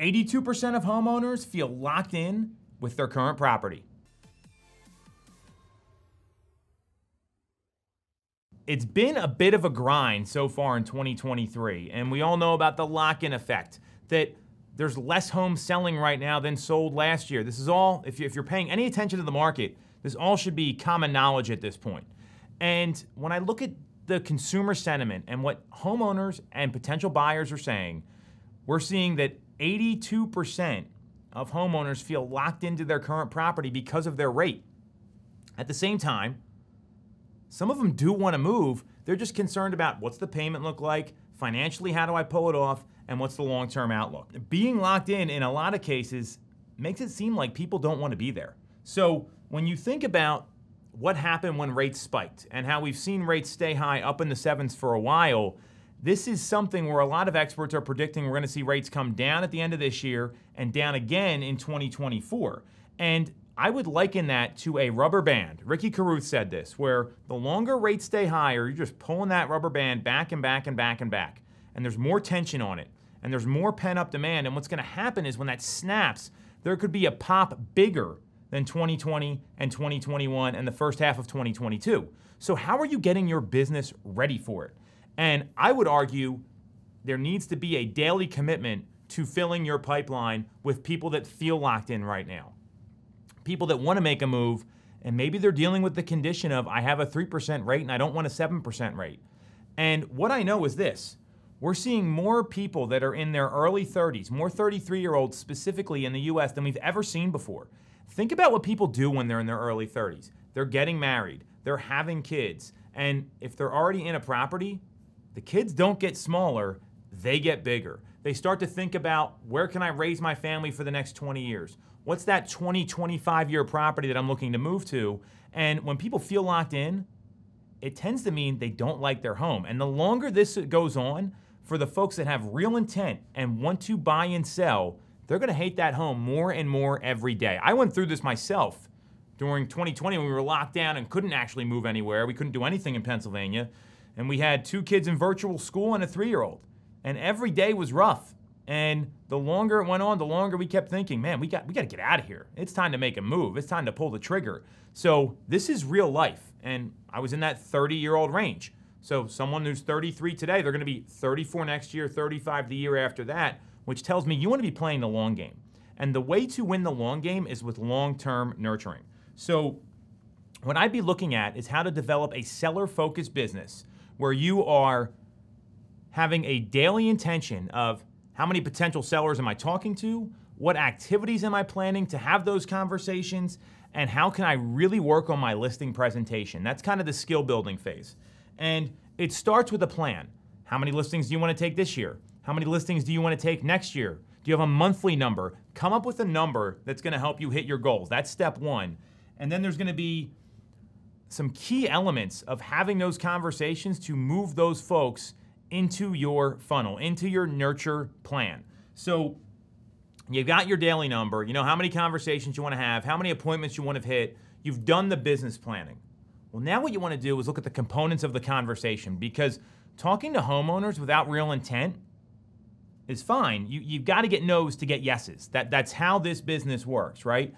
82% of homeowners feel locked in with their current property. It's been a bit of a grind so far in 2023, and we all know about the lock in effect that there's less homes selling right now than sold last year. This is all, if you're paying any attention to the market, this all should be common knowledge at this point. And when I look at the consumer sentiment and what homeowners and potential buyers are saying, we're seeing that 82% of homeowners feel locked into their current property because of their rate. At the same time, some of them do want to move. They're just concerned about what's the payment look like, financially, how do I pull it off, and what's the long term outlook. Being locked in, in a lot of cases, makes it seem like people don't want to be there. So when you think about what happened when rates spiked and how we've seen rates stay high up in the sevens for a while, this is something where a lot of experts are predicting we're going to see rates come down at the end of this year and down again in 2024. And I would liken that to a rubber band. Ricky Carruth said this, where the longer rates stay higher, you're just pulling that rubber band back and back and back and back. And there's more tension on it, and there's more pent up demand. And what's going to happen is when that snaps, there could be a pop bigger than 2020 and 2021 and the first half of 2022. So, how are you getting your business ready for it? And I would argue there needs to be a daily commitment to filling your pipeline with people that feel locked in right now. People that want to make a move, and maybe they're dealing with the condition of I have a 3% rate and I don't want a 7% rate. And what I know is this we're seeing more people that are in their early 30s, more 33 year olds specifically in the US than we've ever seen before. Think about what people do when they're in their early 30s. They're getting married, they're having kids, and if they're already in a property, the kids don't get smaller, they get bigger. They start to think about where can I raise my family for the next 20 years? What's that 20, 25 year property that I'm looking to move to? And when people feel locked in, it tends to mean they don't like their home. And the longer this goes on, for the folks that have real intent and want to buy and sell, they're going to hate that home more and more every day. I went through this myself during 2020 when we were locked down and couldn't actually move anywhere. We couldn't do anything in Pennsylvania. And we had two kids in virtual school and a three year old. And every day was rough. And the longer it went on, the longer we kept thinking, man, we got we got to get out of here. It's time to make a move. It's time to pull the trigger. So this is real life. And I was in that 30 year old range. So someone who's 33 today, they're going to be 34 next year, 35 the year after that which tells me you want to be playing the long game. And the way to win the long game is with long term nurturing. So, what I'd be looking at is how to develop a seller focused business where you are having a daily intention of how many potential sellers am I talking to? What activities am I planning to have those conversations? And how can I really work on my listing presentation? That's kind of the skill building phase. And it starts with a plan. How many listings do you want to take this year? How many listings do you want to take next year? Do you have a monthly number? Come up with a number that's going to help you hit your goals. That's step one. And then there's going to be some key elements of having those conversations to move those folks into your funnel, into your nurture plan. So you've got your daily number, you know how many conversations you want to have, how many appointments you want to hit, you've done the business planning. Well, now what you want to do is look at the components of the conversation because talking to homeowners without real intent is fine. You, you've got to get no's to get yeses. That, that's how this business works, right?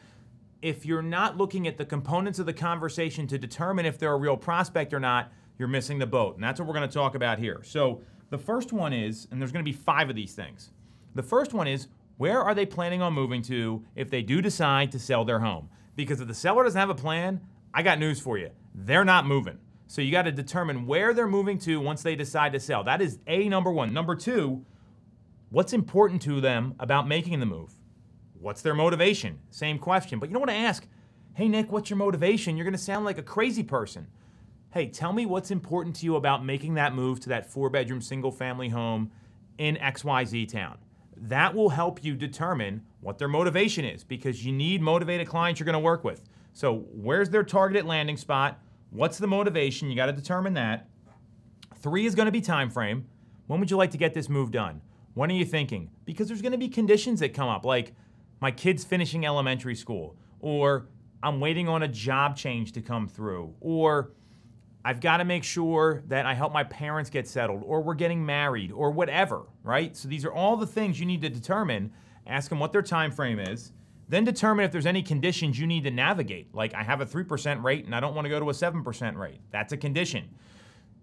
If you're not looking at the components of the conversation to determine if they're a real prospect or not, you're missing the boat. And that's what we're going to talk about here. So the first one is, and there's going to be five of these things. The first one is, where are they planning on moving to if they do decide to sell their home? Because if the seller doesn't have a plan, I got news for you. They're not moving. So you got to determine where they're moving to once they decide to sell. That is A, number one. Number two, What's important to them about making the move? What's their motivation? Same question. But you don't want to ask, hey, Nick, what's your motivation? You're going to sound like a crazy person. Hey, tell me what's important to you about making that move to that four bedroom single family home in XYZ town. That will help you determine what their motivation is because you need motivated clients you're going to work with. So, where's their targeted landing spot? What's the motivation? You got to determine that. Three is going to be time frame. When would you like to get this move done? When are you thinking? Because there's going to be conditions that come up, like my kid's finishing elementary school, or I'm waiting on a job change to come through, or I've got to make sure that I help my parents get settled, or we're getting married, or whatever, right? So these are all the things you need to determine. ask them what their time frame is, then determine if there's any conditions you need to navigate. Like I have a 3% rate and I don't want to go to a 7% rate. That's a condition.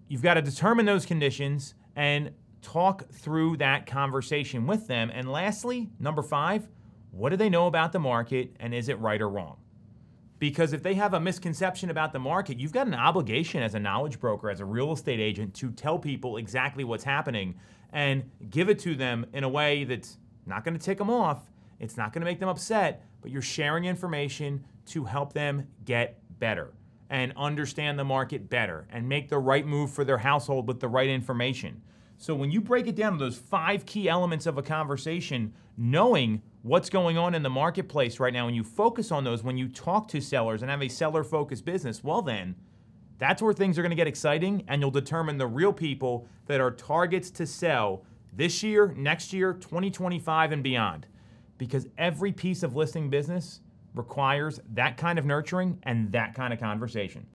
You've got to determine those conditions and talk through that conversation with them. And lastly, number five, what do they know about the market and is it right or wrong? Because if they have a misconception about the market, you've got an obligation as a knowledge broker, as a real estate agent, to tell people exactly what's happening and give it to them in a way that's not going to tick them off. It's not going to make them upset, but you're sharing information to help them get better and understand the market better and make the right move for their household with the right information. So when you break it down to those five key elements of a conversation, knowing what's going on in the marketplace right now, and you focus on those when you talk to sellers and have a seller focused business, well, then that's where things are going to get exciting, and you'll determine the real people that are targets to sell this year, next year, 2025, and beyond. Because every piece of listing business requires that kind of nurturing and that kind of conversation.